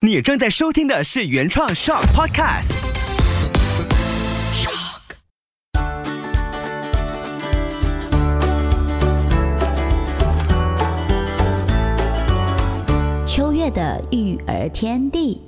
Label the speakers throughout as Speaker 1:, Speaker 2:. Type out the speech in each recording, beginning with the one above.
Speaker 1: 你正在收听的是原创 Shock Podcast。Shock。
Speaker 2: 秋月的育儿天地，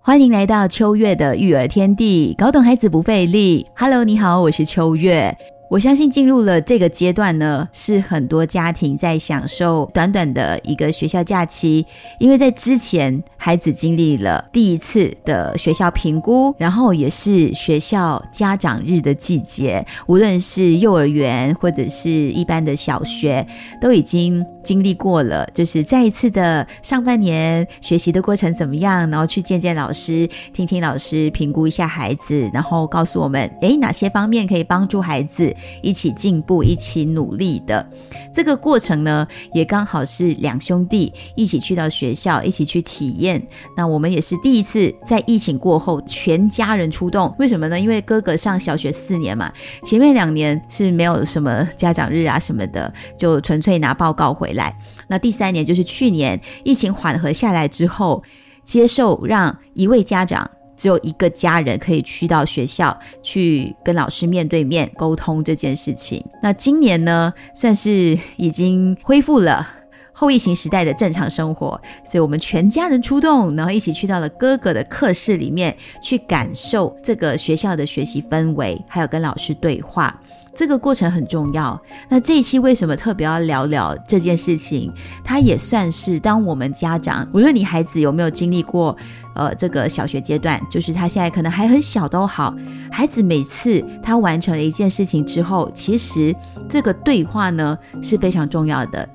Speaker 2: 欢迎来到秋月的育儿天地，搞懂孩子不费力。Hello，你好，我是秋月。我相信进入了这个阶段呢，是很多家庭在享受短短的一个学校假期，因为在之前孩子经历了第一次的学校评估，然后也是学校家长日的季节，无论是幼儿园或者是一般的小学，都已经经历过了，就是再一次的上半年学习的过程怎么样，然后去见见老师，听听老师评估一下孩子，然后告诉我们，诶，哪些方面可以帮助孩子。一起进步、一起努力的这个过程呢，也刚好是两兄弟一起去到学校，一起去体验。那我们也是第一次在疫情过后全家人出动。为什么呢？因为哥哥上小学四年嘛，前面两年是没有什么家长日啊什么的，就纯粹拿报告回来。那第三年就是去年疫情缓和下来之后，接受让一位家长。只有一个家人可以去到学校去跟老师面对面沟通这件事情。那今年呢，算是已经恢复了后疫情时代的正常生活，所以我们全家人出动，然后一起去到了哥哥的课室里面去感受这个学校的学习氛围，还有跟老师对话。这个过程很重要。那这一期为什么特别要聊聊这件事情？它也算是当我们家长，无论你孩子有没有经历过，呃，这个小学阶段，就是他现在可能还很小都好，孩子每次他完成了一件事情之后，其实这个对话呢是非常重要的。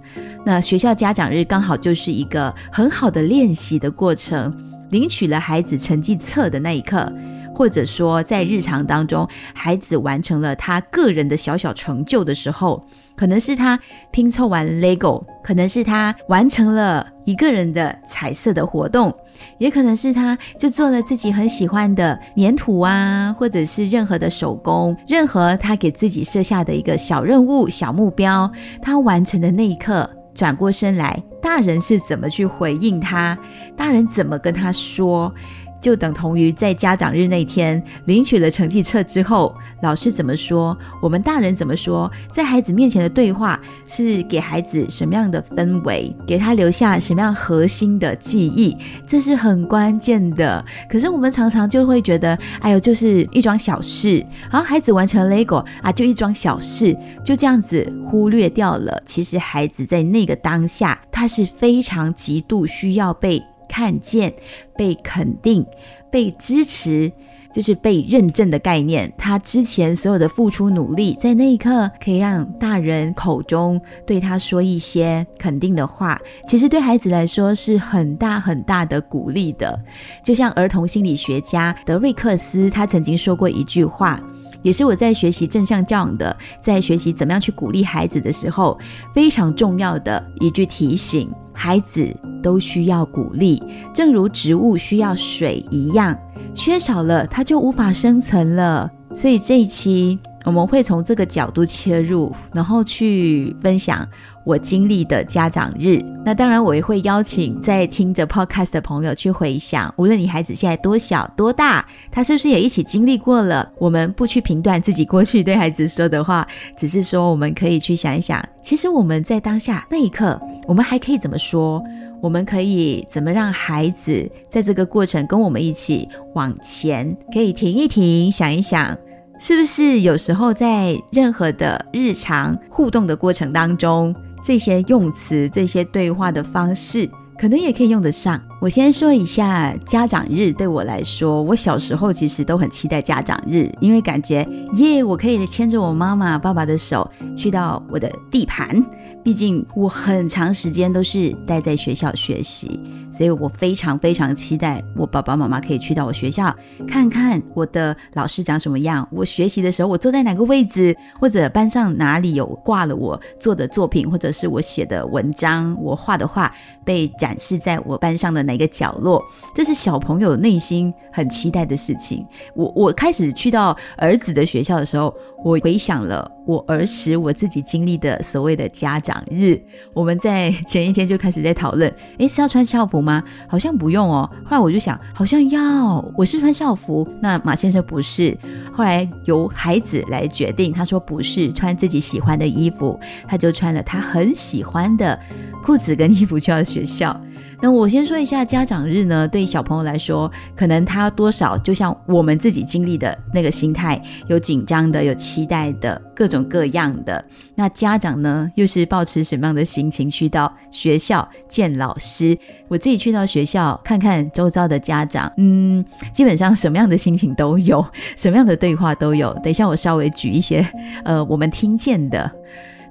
Speaker 2: 那学校家长日刚好就是一个很好的练习的过程，领取了孩子成绩册的那一刻。或者说，在日常当中，孩子完成了他个人的小小成就的时候，可能是他拼凑完 LEGO，可能是他完成了一个人的彩色的活动，也可能是他就做了自己很喜欢的粘土啊，或者是任何的手工，任何他给自己设下的一个小任务、小目标，他完成的那一刻，转过身来，大人是怎么去回应他？大人怎么跟他说？就等同于在家长日那天领取了成绩册之后，老师怎么说，我们大人怎么说，在孩子面前的对话是给孩子什么样的氛围，给他留下什么样核心的记忆，这是很关键的。可是我们常常就会觉得，哎呦，就是一桩小事，然后孩子完成 LEGO 啊，就一桩小事，就这样子忽略掉了。其实孩子在那个当下，他是非常极度需要被。看见、被肯定、被支持，就是被认证的概念。他之前所有的付出努力，在那一刻可以让大人口中对他说一些肯定的话，其实对孩子来说是很大很大的鼓励的。就像儿童心理学家德瑞克斯，他曾经说过一句话。也是我在学习正向教养的，在学习怎么样去鼓励孩子的时候，非常重要的一句提醒：孩子都需要鼓励，正如植物需要水一样，缺少了它就无法生存了。所以这一期。我们会从这个角度切入，然后去分享我经历的家长日。那当然，我也会邀请在听着 podcast 的朋友去回想，无论你孩子现在多小多大，他是不是也一起经历过了。我们不去评断自己过去对孩子说的话，只是说我们可以去想一想，其实我们在当下那一刻，我们还可以怎么说？我们可以怎么让孩子在这个过程跟我们一起往前？可以停一停，想一想。是不是有时候在任何的日常互动的过程当中，这些用词、这些对话的方式，可能也可以用得上？我先说一下家长日，对我来说，我小时候其实都很期待家长日，因为感觉耶，我可以牵着我妈妈、爸爸的手去到我的地盘。毕竟我很长时间都是待在学校学习，所以我非常非常期待我爸爸妈妈可以去到我学校看看我的老师长什么样。我学习的时候，我坐在哪个位置，或者班上哪里有挂了我做的作品，或者是我写的文章、我画的画被展示在我班上的哪个角落，这是小朋友内心很期待的事情。我我开始去到儿子的学校的时候，我回想了我儿时我自己经历的所谓的家长日。我们在前一天就开始在讨论，诶，是要穿校服吗？好像不用哦。后来我就想，好像要，我是穿校服。那马先生不是。后来由孩子来决定，他说不是，穿自己喜欢的衣服，他就穿了他很喜欢的裤子跟衣服去到学校。那我先说一下家长日呢，对小朋友来说，可能他多少就像我们自己经历的那个心态，有紧张的，有期待的，各种各样的。那家长呢，又是保持什么样的心情去到学校见老师？我自己去到学校看看周遭的家长，嗯，基本上什么样的心情都有，什么样的对话都有。等一下我稍微举一些，呃，我们听见的。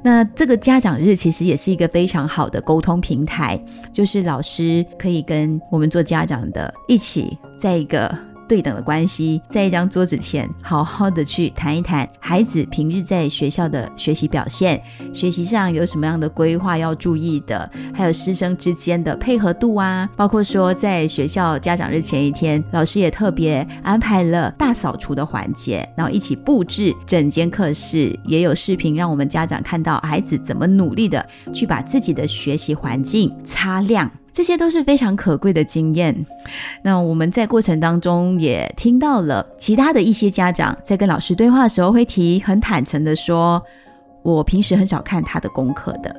Speaker 2: 那这个家长日其实也是一个非常好的沟通平台，就是老师可以跟我们做家长的一起在一个。对等的关系，在一张桌子前好好的去谈一谈孩子平日在学校的学习表现，学习上有什么样的规划要注意的，还有师生之间的配合度啊，包括说在学校家长日前一天，老师也特别安排了大扫除的环节，然后一起布置整间课室，也有视频让我们家长看到孩子怎么努力的去把自己的学习环境擦亮。这些都是非常可贵的经验。那我们在过程当中也听到了其他的一些家长在跟老师对话的时候，会提很坦诚的说：“我平时很少看他的功课的。”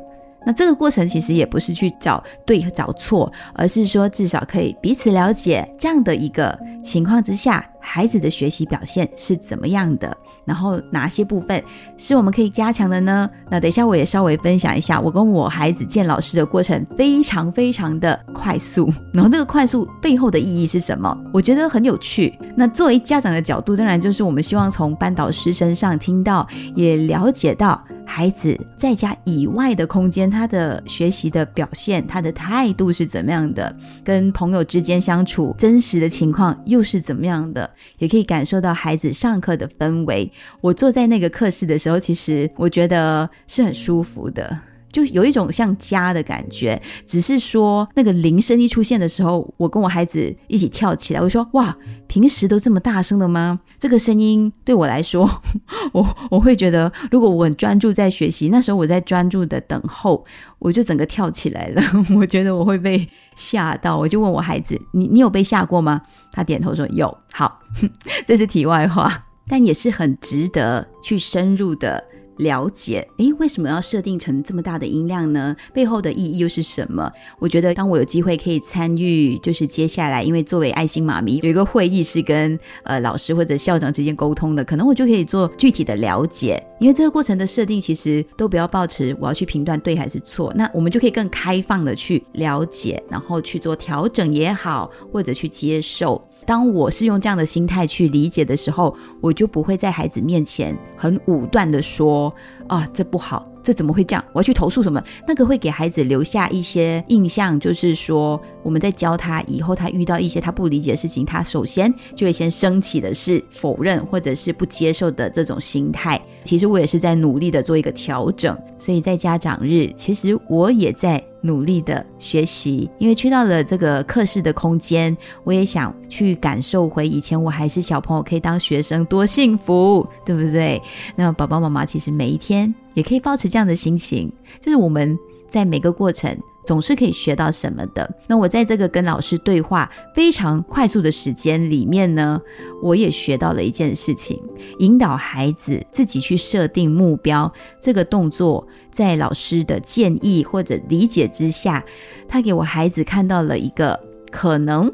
Speaker 2: 那这个过程其实也不是去找对找错，而是说至少可以彼此了解这样的一个情况之下。孩子的学习表现是怎么样的？然后哪些部分是我们可以加强的呢？那等一下我也稍微分享一下，我跟我孩子见老师的过程非常非常的快速。然后这个快速背后的意义是什么？我觉得很有趣。那作为家长的角度，当然就是我们希望从班导师身上听到，也了解到孩子在家以外的空间，他的学习的表现，他的态度是怎么样的，跟朋友之间相处真实的情况又是怎么样的。也可以感受到孩子上课的氛围。我坐在那个课室的时候，其实我觉得是很舒服的，就有一种像家的感觉。只是说那个铃声一出现的时候，我跟我孩子一起跳起来，我说：“哇，平时都这么大声的吗？”这个声音对我来说，我我会觉得，如果我很专注在学习，那时候我在专注的等候，我就整个跳起来了。我觉得我会被吓到，我就问我孩子：“你你有被吓过吗？”他点头说：“有。”好，这是题外话，但也是很值得去深入的。了解，诶，为什么要设定成这么大的音量呢？背后的意义又是什么？我觉得，当我有机会可以参与，就是接下来，因为作为爱心妈咪，有一个会议是跟呃老师或者校长之间沟通的，可能我就可以做具体的了解。因为这个过程的设定，其实都不要抱持我要去评断对还是错，那我们就可以更开放的去了解，然后去做调整也好，或者去接受。当我是用这样的心态去理解的时候，我就不会在孩子面前很武断的说啊，这不好。这怎么会这样？我要去投诉什么？那个会给孩子留下一些印象，就是说我们在教他以后，他遇到一些他不理解的事情，他首先就会先升起的是否认或者是不接受的这种心态。其实我也是在努力的做一个调整，所以在家长日，其实我也在努力的学习，因为去到了这个课室的空间，我也想去感受回以前我还是小朋友可以当学生多幸福，对不对？那爸爸妈妈其实每一天。也可以保持这样的心情，就是我们在每个过程总是可以学到什么的。那我在这个跟老师对话非常快速的时间里面呢，我也学到了一件事情：引导孩子自己去设定目标。这个动作在老师的建议或者理解之下，他给我孩子看到了一个可能。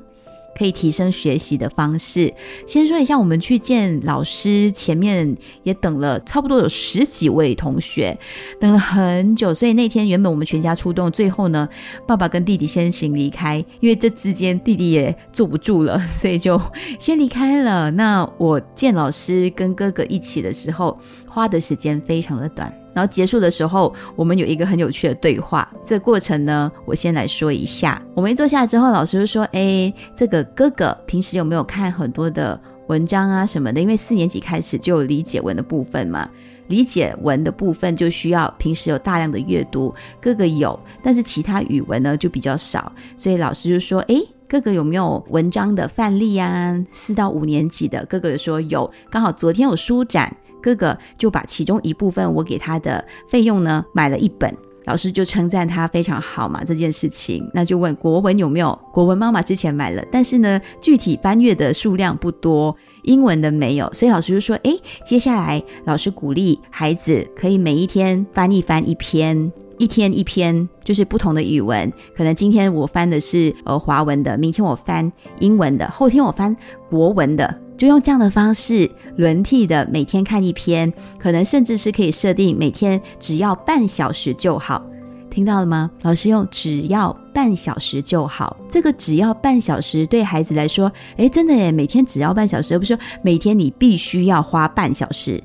Speaker 2: 可以提升学习的方式。先说一下，我们去见老师，前面也等了差不多有十几位同学，等了很久。所以那天原本我们全家出动，最后呢，爸爸跟弟弟先行离开，因为这之间弟弟也坐不住了，所以就先离开了。那我见老师跟哥哥一起的时候，花的时间非常的短。然后结束的时候，我们有一个很有趣的对话。这个过程呢，我先来说一下。我们一坐下来之后，老师就说：“哎，这个哥哥平时有没有看很多的文章啊什么的，因为四年级开始就有理解文的部分嘛。理解文的部分就需要平时有大量的阅读，哥哥有，但是其他语文呢就比较少，所以老师就说：“诶，哥哥有没有文章的范例啊？四到五年级的哥哥说有，刚好昨天有书展，哥哥就把其中一部分我给他的费用呢买了一本。”老师就称赞他非常好嘛，这件事情，那就问国文有没有？国文妈妈之前买了，但是呢，具体翻阅的数量不多，英文的没有，所以老师就说，哎，接下来老师鼓励孩子可以每一天翻一翻一篇，一天一篇，就是不同的语文，可能今天我翻的是呃华文的，明天我翻英文的，后天我翻国文的。就用这样的方式轮替的每天看一篇，可能甚至是可以设定每天只要半小时就好。听到了吗？老师用只要半小时就好，这个只要半小时对孩子来说，诶，真的耶，每天只要半小时，而不是说每天你必须要花半小时。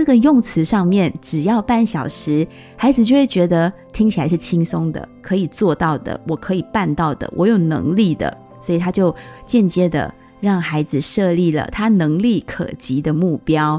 Speaker 2: 这个用词上面只要半小时，孩子就会觉得听起来是轻松的，可以做到的，我可以办到的，我有能力的，所以他就间接的。让孩子设立了他能力可及的目标，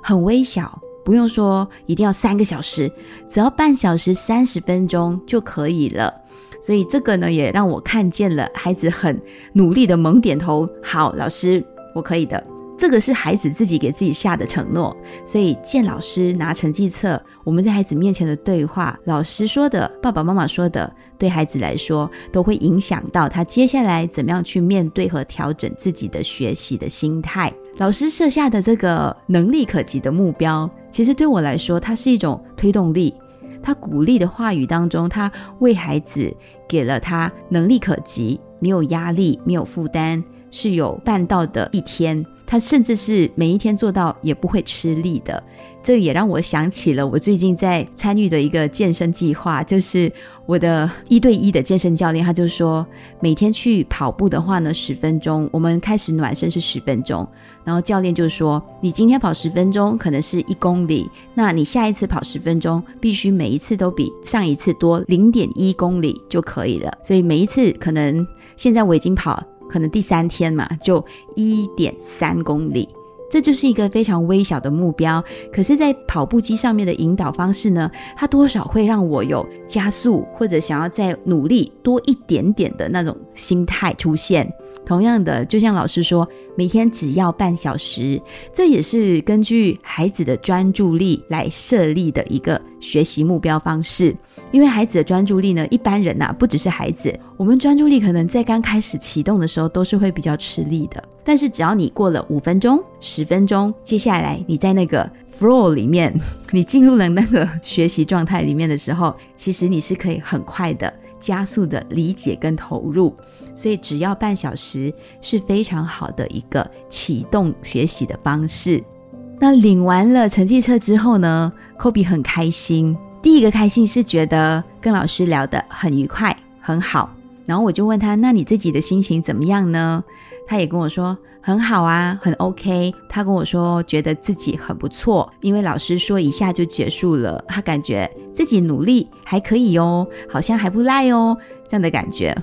Speaker 2: 很微小，不用说一定要三个小时，只要半小时、三十分钟就可以了。所以这个呢，也让我看见了孩子很努力的猛点头。好，老师，我可以的。这个是孩子自己给自己下的承诺，所以见老师拿成绩册，我们在孩子面前的对话，老师说的，爸爸妈妈说的，对孩子来说都会影响到他接下来怎么样去面对和调整自己的学习的心态。老师设下的这个能力可及的目标，其实对我来说，它是一种推动力。他鼓励的话语当中，他为孩子给了他能力可及，没有压力，没有负担，是有办到的一天。他甚至是每一天做到也不会吃力的，这也让我想起了我最近在参与的一个健身计划，就是我的一对一的健身教练，他就说每天去跑步的话呢，十分钟，我们开始暖身是十分钟，然后教练就说你今天跑十分钟可能是一公里，那你下一次跑十分钟必须每一次都比上一次多零点一公里就可以了，所以每一次可能现在我已经跑。可能第三天嘛，就一点三公里，这就是一个非常微小的目标。可是，在跑步机上面的引导方式呢，它多少会让我有加速或者想要再努力多一点点的那种心态出现。同样的，就像老师说，每天只要半小时，这也是根据孩子的专注力来设立的一个学习目标方式。因为孩子的专注力呢，一般人呐，不只是孩子，我们专注力可能在刚开始启动的时候都是会比较吃力的。但是只要你过了五分钟、十分钟，接下来你在那个 flow 里面，你进入了那个学习状态里面的时候，其实你是可以很快的。加速的理解跟投入，所以只要半小时是非常好的一个启动学习的方式。那领完了成绩册之后呢科比很开心。第一个开心是觉得跟老师聊得很愉快，很好。然后我就问他：“那你自己的心情怎么样呢？”他也跟我说很好啊，很 OK。他跟我说觉得自己很不错，因为老师说一下就结束了，他感觉自己努力还可以哦，好像还不赖哦，这样的感觉。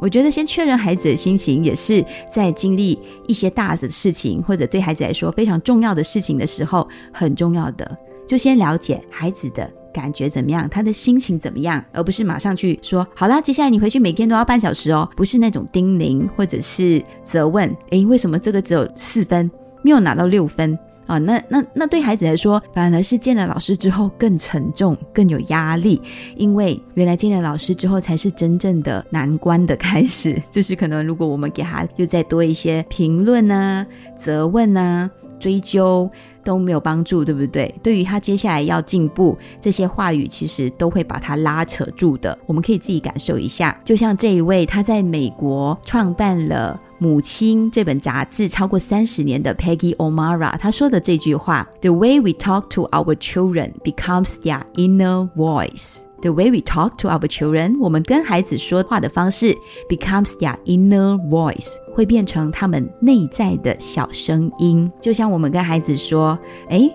Speaker 2: 我觉得先确认孩子的心情，也是在经历一些大的事情或者对孩子来说非常重要的事情的时候很重要的，就先了解孩子的。感觉怎么样？他的心情怎么样？而不是马上去说好啦，接下来你回去每天都要半小时哦，不是那种叮咛或者是责问。诶，为什么这个只有四分，没有拿到六分啊？那那那对孩子来说，反而是见了老师之后更沉重、更有压力，因为原来见了老师之后才是真正的难关的开始。就是可能如果我们给他又再多一些评论啊、责问啊、追究。都没有帮助，对不对？对于他接下来要进步，这些话语其实都会把他拉扯住的。我们可以自己感受一下，就像这一位他在美国创办了《母亲》这本杂志超过三十年的 Peggy O'Mara，他说的这句话：“The way we talk to our children becomes their inner voice。” The way we talk to our children，我们跟孩子说话的方式，becomes their inner voice，会变成他们内在的小声音。就像我们跟孩子说：“哎，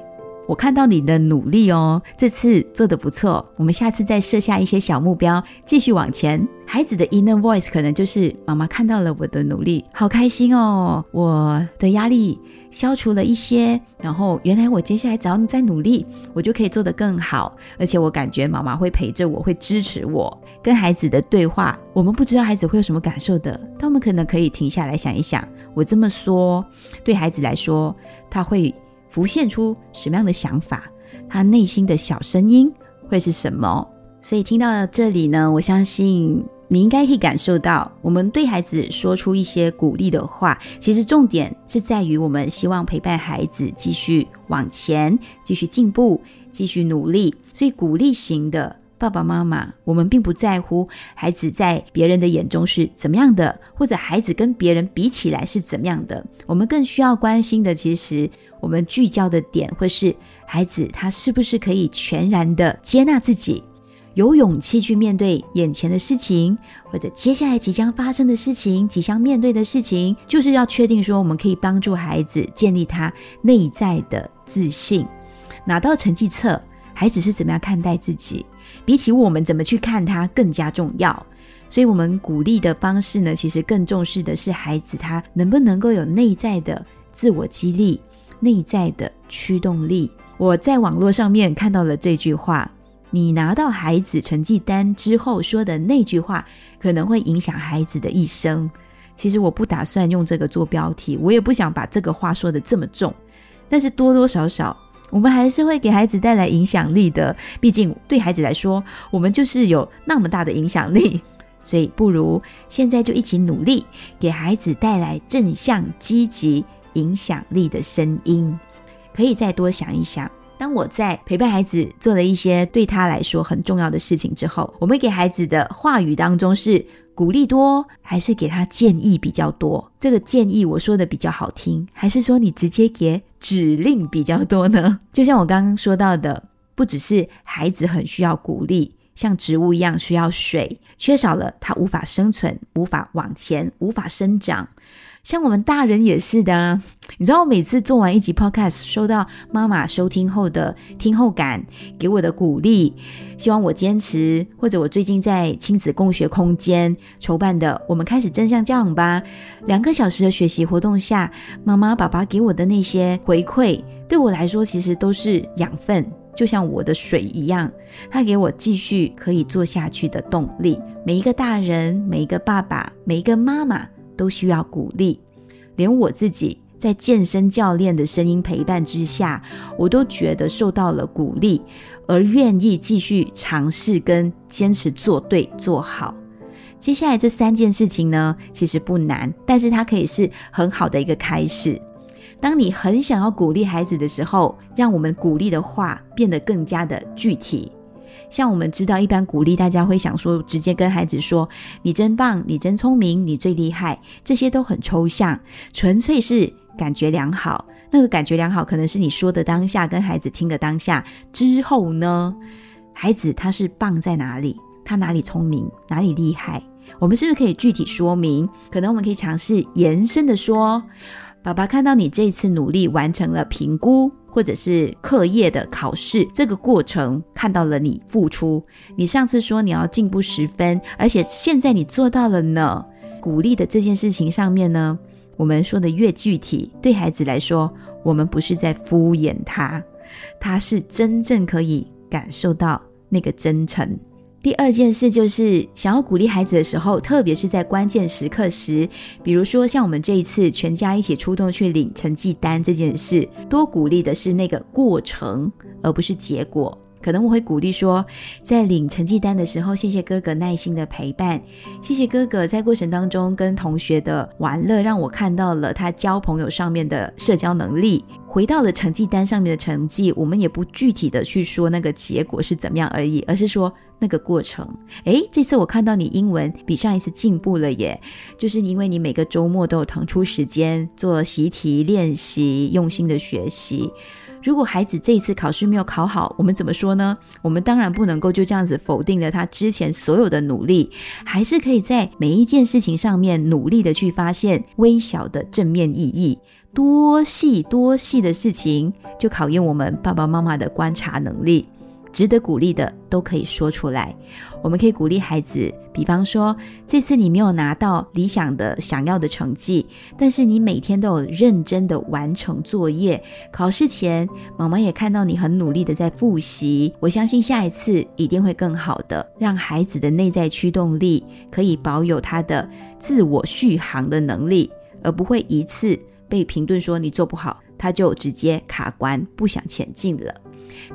Speaker 2: 我看到你的努力哦，这次做的不错，我们下次再设下一些小目标，继续往前。孩子的 inner voice 可能就是妈妈看到了我的努力，好开心哦，我的压力消除了一些，然后原来我接下来只要你再努力，我就可以做得更好，而且我感觉妈妈会陪着我，会支持我。跟孩子的对话，我们不知道孩子会有什么感受的，但我们可能可以停下来想一想，我这么说对孩子来说，他会浮现出什么样的想法？他内心的小声音会是什么？所以听到这里呢，我相信。你应该可以感受到，我们对孩子说出一些鼓励的话，其实重点是在于我们希望陪伴孩子继续往前、继续进步、继续努力。所以，鼓励型的爸爸妈妈，我们并不在乎孩子在别人的眼中是怎么样的，或者孩子跟别人比起来是怎么样的。我们更需要关心的，其实我们聚焦的点会是孩子他是不是可以全然的接纳自己。有勇气去面对眼前的事情，或者接下来即将发生的事情，即将面对的事情，就是要确定说，我们可以帮助孩子建立他内在的自信。拿到成绩册，孩子是怎么样看待自己，比起我们怎么去看他更加重要。所以，我们鼓励的方式呢，其实更重视的是孩子他能不能够有内在的自我激励、内在的驱动力。我在网络上面看到了这句话。你拿到孩子成绩单之后说的那句话，可能会影响孩子的一生。其实我不打算用这个做标题，我也不想把这个话说的这么重。但是多多少少，我们还是会给孩子带来影响力的。毕竟对孩子来说，我们就是有那么大的影响力。所以不如现在就一起努力，给孩子带来正向、积极、影响力的声音。可以再多想一想。当我在陪伴孩子做了一些对他来说很重要的事情之后，我们给孩子的话语当中是鼓励多，还是给他建议比较多？这个建议我说的比较好听，还是说你直接给指令比较多呢？就像我刚刚说到的，不只是孩子很需要鼓励，像植物一样需要水，缺少了它无法生存，无法往前，无法生长。像我们大人也是的，你知道，我每次做完一集 podcast，收到妈妈收听后的听后感，给我的鼓励，希望我坚持，或者我最近在亲子共学空间筹办的“我们开始正向教养吧”两个小时的学习活动下，妈妈爸爸给我的那些回馈，对我来说其实都是养分，就像我的水一样，它给我继续可以做下去的动力。每一个大人，每一个爸爸，每一个妈妈。都需要鼓励，连我自己在健身教练的声音陪伴之下，我都觉得受到了鼓励，而愿意继续尝试跟坚持做对做好。接下来这三件事情呢，其实不难，但是它可以是很好的一个开始。当你很想要鼓励孩子的时候，让我们鼓励的话变得更加的具体。像我们知道，一般鼓励大家会想说，直接跟孩子说“你真棒，你真聪明，你最厉害”，这些都很抽象，纯粹是感觉良好。那个感觉良好，可能是你说的当下，跟孩子听的当下之后呢，孩子他是棒在哪里？他哪里聪明？哪里厉害？我们是不是可以具体说明？可能我们可以尝试延伸的说。爸爸看到你这次努力完成了评估，或者是课业的考试这个过程，看到了你付出。你上次说你要进步十分，而且现在你做到了呢。鼓励的这件事情上面呢，我们说的越具体，对孩子来说，我们不是在敷衍他，他是真正可以感受到那个真诚。第二件事就是想要鼓励孩子的时候，特别是在关键时刻时，比如说像我们这一次全家一起出动去领成绩单这件事，多鼓励的是那个过程，而不是结果。可能我会鼓励说，在领成绩单的时候，谢谢哥哥耐心的陪伴，谢谢哥哥在过程当中跟同学的玩乐，让我看到了他交朋友上面的社交能力。回到了成绩单上面的成绩，我们也不具体的去说那个结果是怎么样而已，而是说那个过程。诶，这次我看到你英文比上一次进步了耶，就是因为你每个周末都有腾出时间做习题练习，用心的学习。如果孩子这一次考试没有考好，我们怎么说呢？我们当然不能够就这样子否定了他之前所有的努力，还是可以在每一件事情上面努力的去发现微小的正面意义。多细多细的事情，就考验我们爸爸妈妈的观察能力。值得鼓励的都可以说出来。我们可以鼓励孩子，比方说，这次你没有拿到理想的、想要的成绩，但是你每天都有认真的完成作业。考试前，妈妈也看到你很努力的在复习。我相信下一次一定会更好的。让孩子的内在驱动力可以保有他的自我续航的能力，而不会一次被评论说你做不好，他就直接卡关，不想前进了。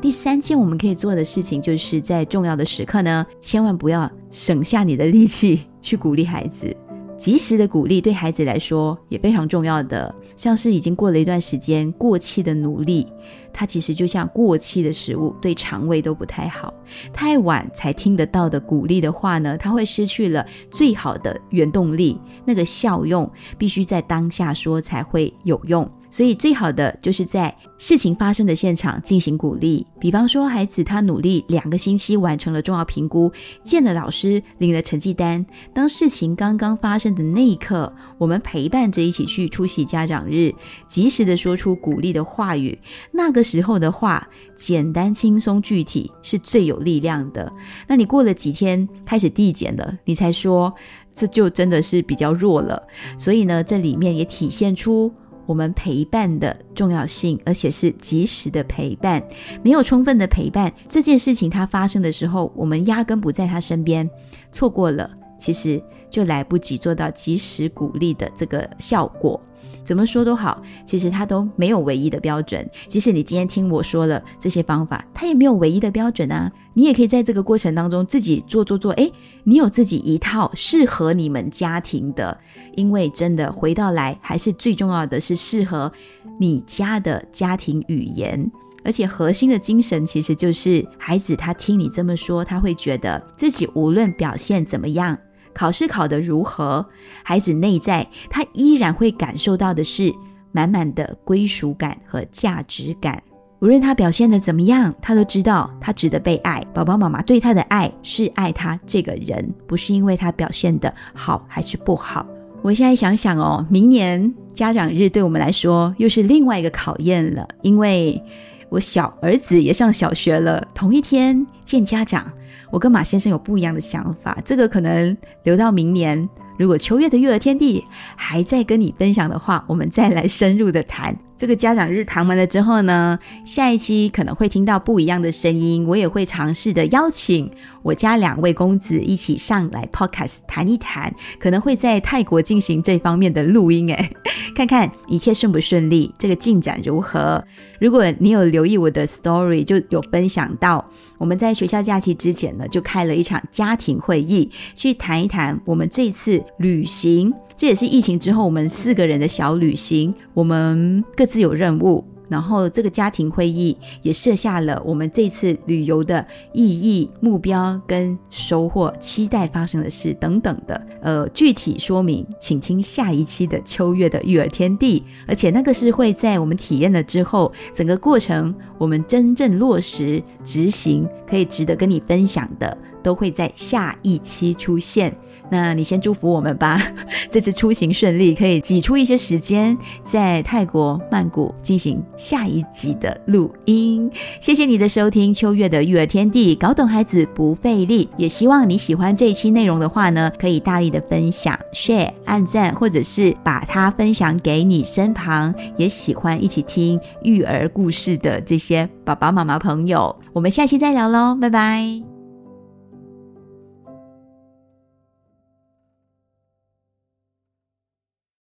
Speaker 2: 第三件我们可以做的事情，就是在重要的时刻呢，千万不要省下你的力气去鼓励孩子。及时的鼓励对孩子来说也非常重要的，像是已经过了一段时间过期的努力，它其实就像过期的食物，对肠胃都不太好。太晚才听得到的鼓励的话呢，它会失去了最好的原动力，那个效用必须在当下说才会有用。所以最好的就是在事情发生的现场进行鼓励，比方说孩子他努力两个星期完成了重要评估，见了老师领了成绩单。当事情刚刚发生的那一刻，我们陪伴着一起去出席家长日，及时的说出鼓励的话语。那个时候的话，简单、轻松、具体是最有力量的。那你过了几天开始递减了，你才说，这就真的是比较弱了。所以呢，这里面也体现出。我们陪伴的重要性，而且是及时的陪伴。没有充分的陪伴，这件事情它发生的时候，我们压根不在他身边，错过了，其实就来不及做到及时鼓励的这个效果。怎么说都好，其实它都没有唯一的标准。即使你今天听我说了这些方法，它也没有唯一的标准啊。你也可以在这个过程当中自己做做做，诶，你有自己一套适合你们家庭的。因为真的回到来，还是最重要的是适合你家的家庭语言，而且核心的精神其实就是孩子他听你这么说，他会觉得自己无论表现怎么样。考试考得如何，孩子内在他依然会感受到的是满满的归属感和价值感。无论他表现的怎么样，他都知道他值得被爱。爸爸妈妈对他的爱是爱他这个人，不是因为他表现的好还是不好。我现在想想哦，明年家长日对我们来说又是另外一个考验了，因为我小儿子也上小学了，同一天见家长。我跟马先生有不一样的想法，这个可能留到明年。如果秋月的育儿天地还在跟你分享的话，我们再来深入的谈。这个家长日谈完了之后呢，下一期可能会听到不一样的声音，我也会尝试的邀请我家两位公子一起上来 podcast 谈一谈，可能会在泰国进行这方面的录音，诶，看看一切顺不顺利，这个进展如何。如果你有留意我的 story，就有分享到我们在学校假期之前呢，就开了一场家庭会议，去谈一谈我们这次旅行。这也是疫情之后我们四个人的小旅行，我们各自有任务，然后这个家庭会议也设下了我们这次旅游的意义、目标跟收获、期待发生的事等等的。呃，具体说明，请听下一期的秋月的育儿天地。而且那个是会在我们体验了之后，整个过程我们真正落实执行，可以值得跟你分享的，都会在下一期出现。那你先祝福我们吧，这次出行顺利，可以挤出一些时间在泰国曼谷进行下一集的录音。谢谢你的收听，秋月的育儿天地，搞懂孩子不费力。也希望你喜欢这一期内容的话呢，可以大力的分享、share、按赞，或者是把它分享给你身旁也喜欢一起听育儿故事的这些爸爸妈妈朋友。我们下期再聊喽，拜拜。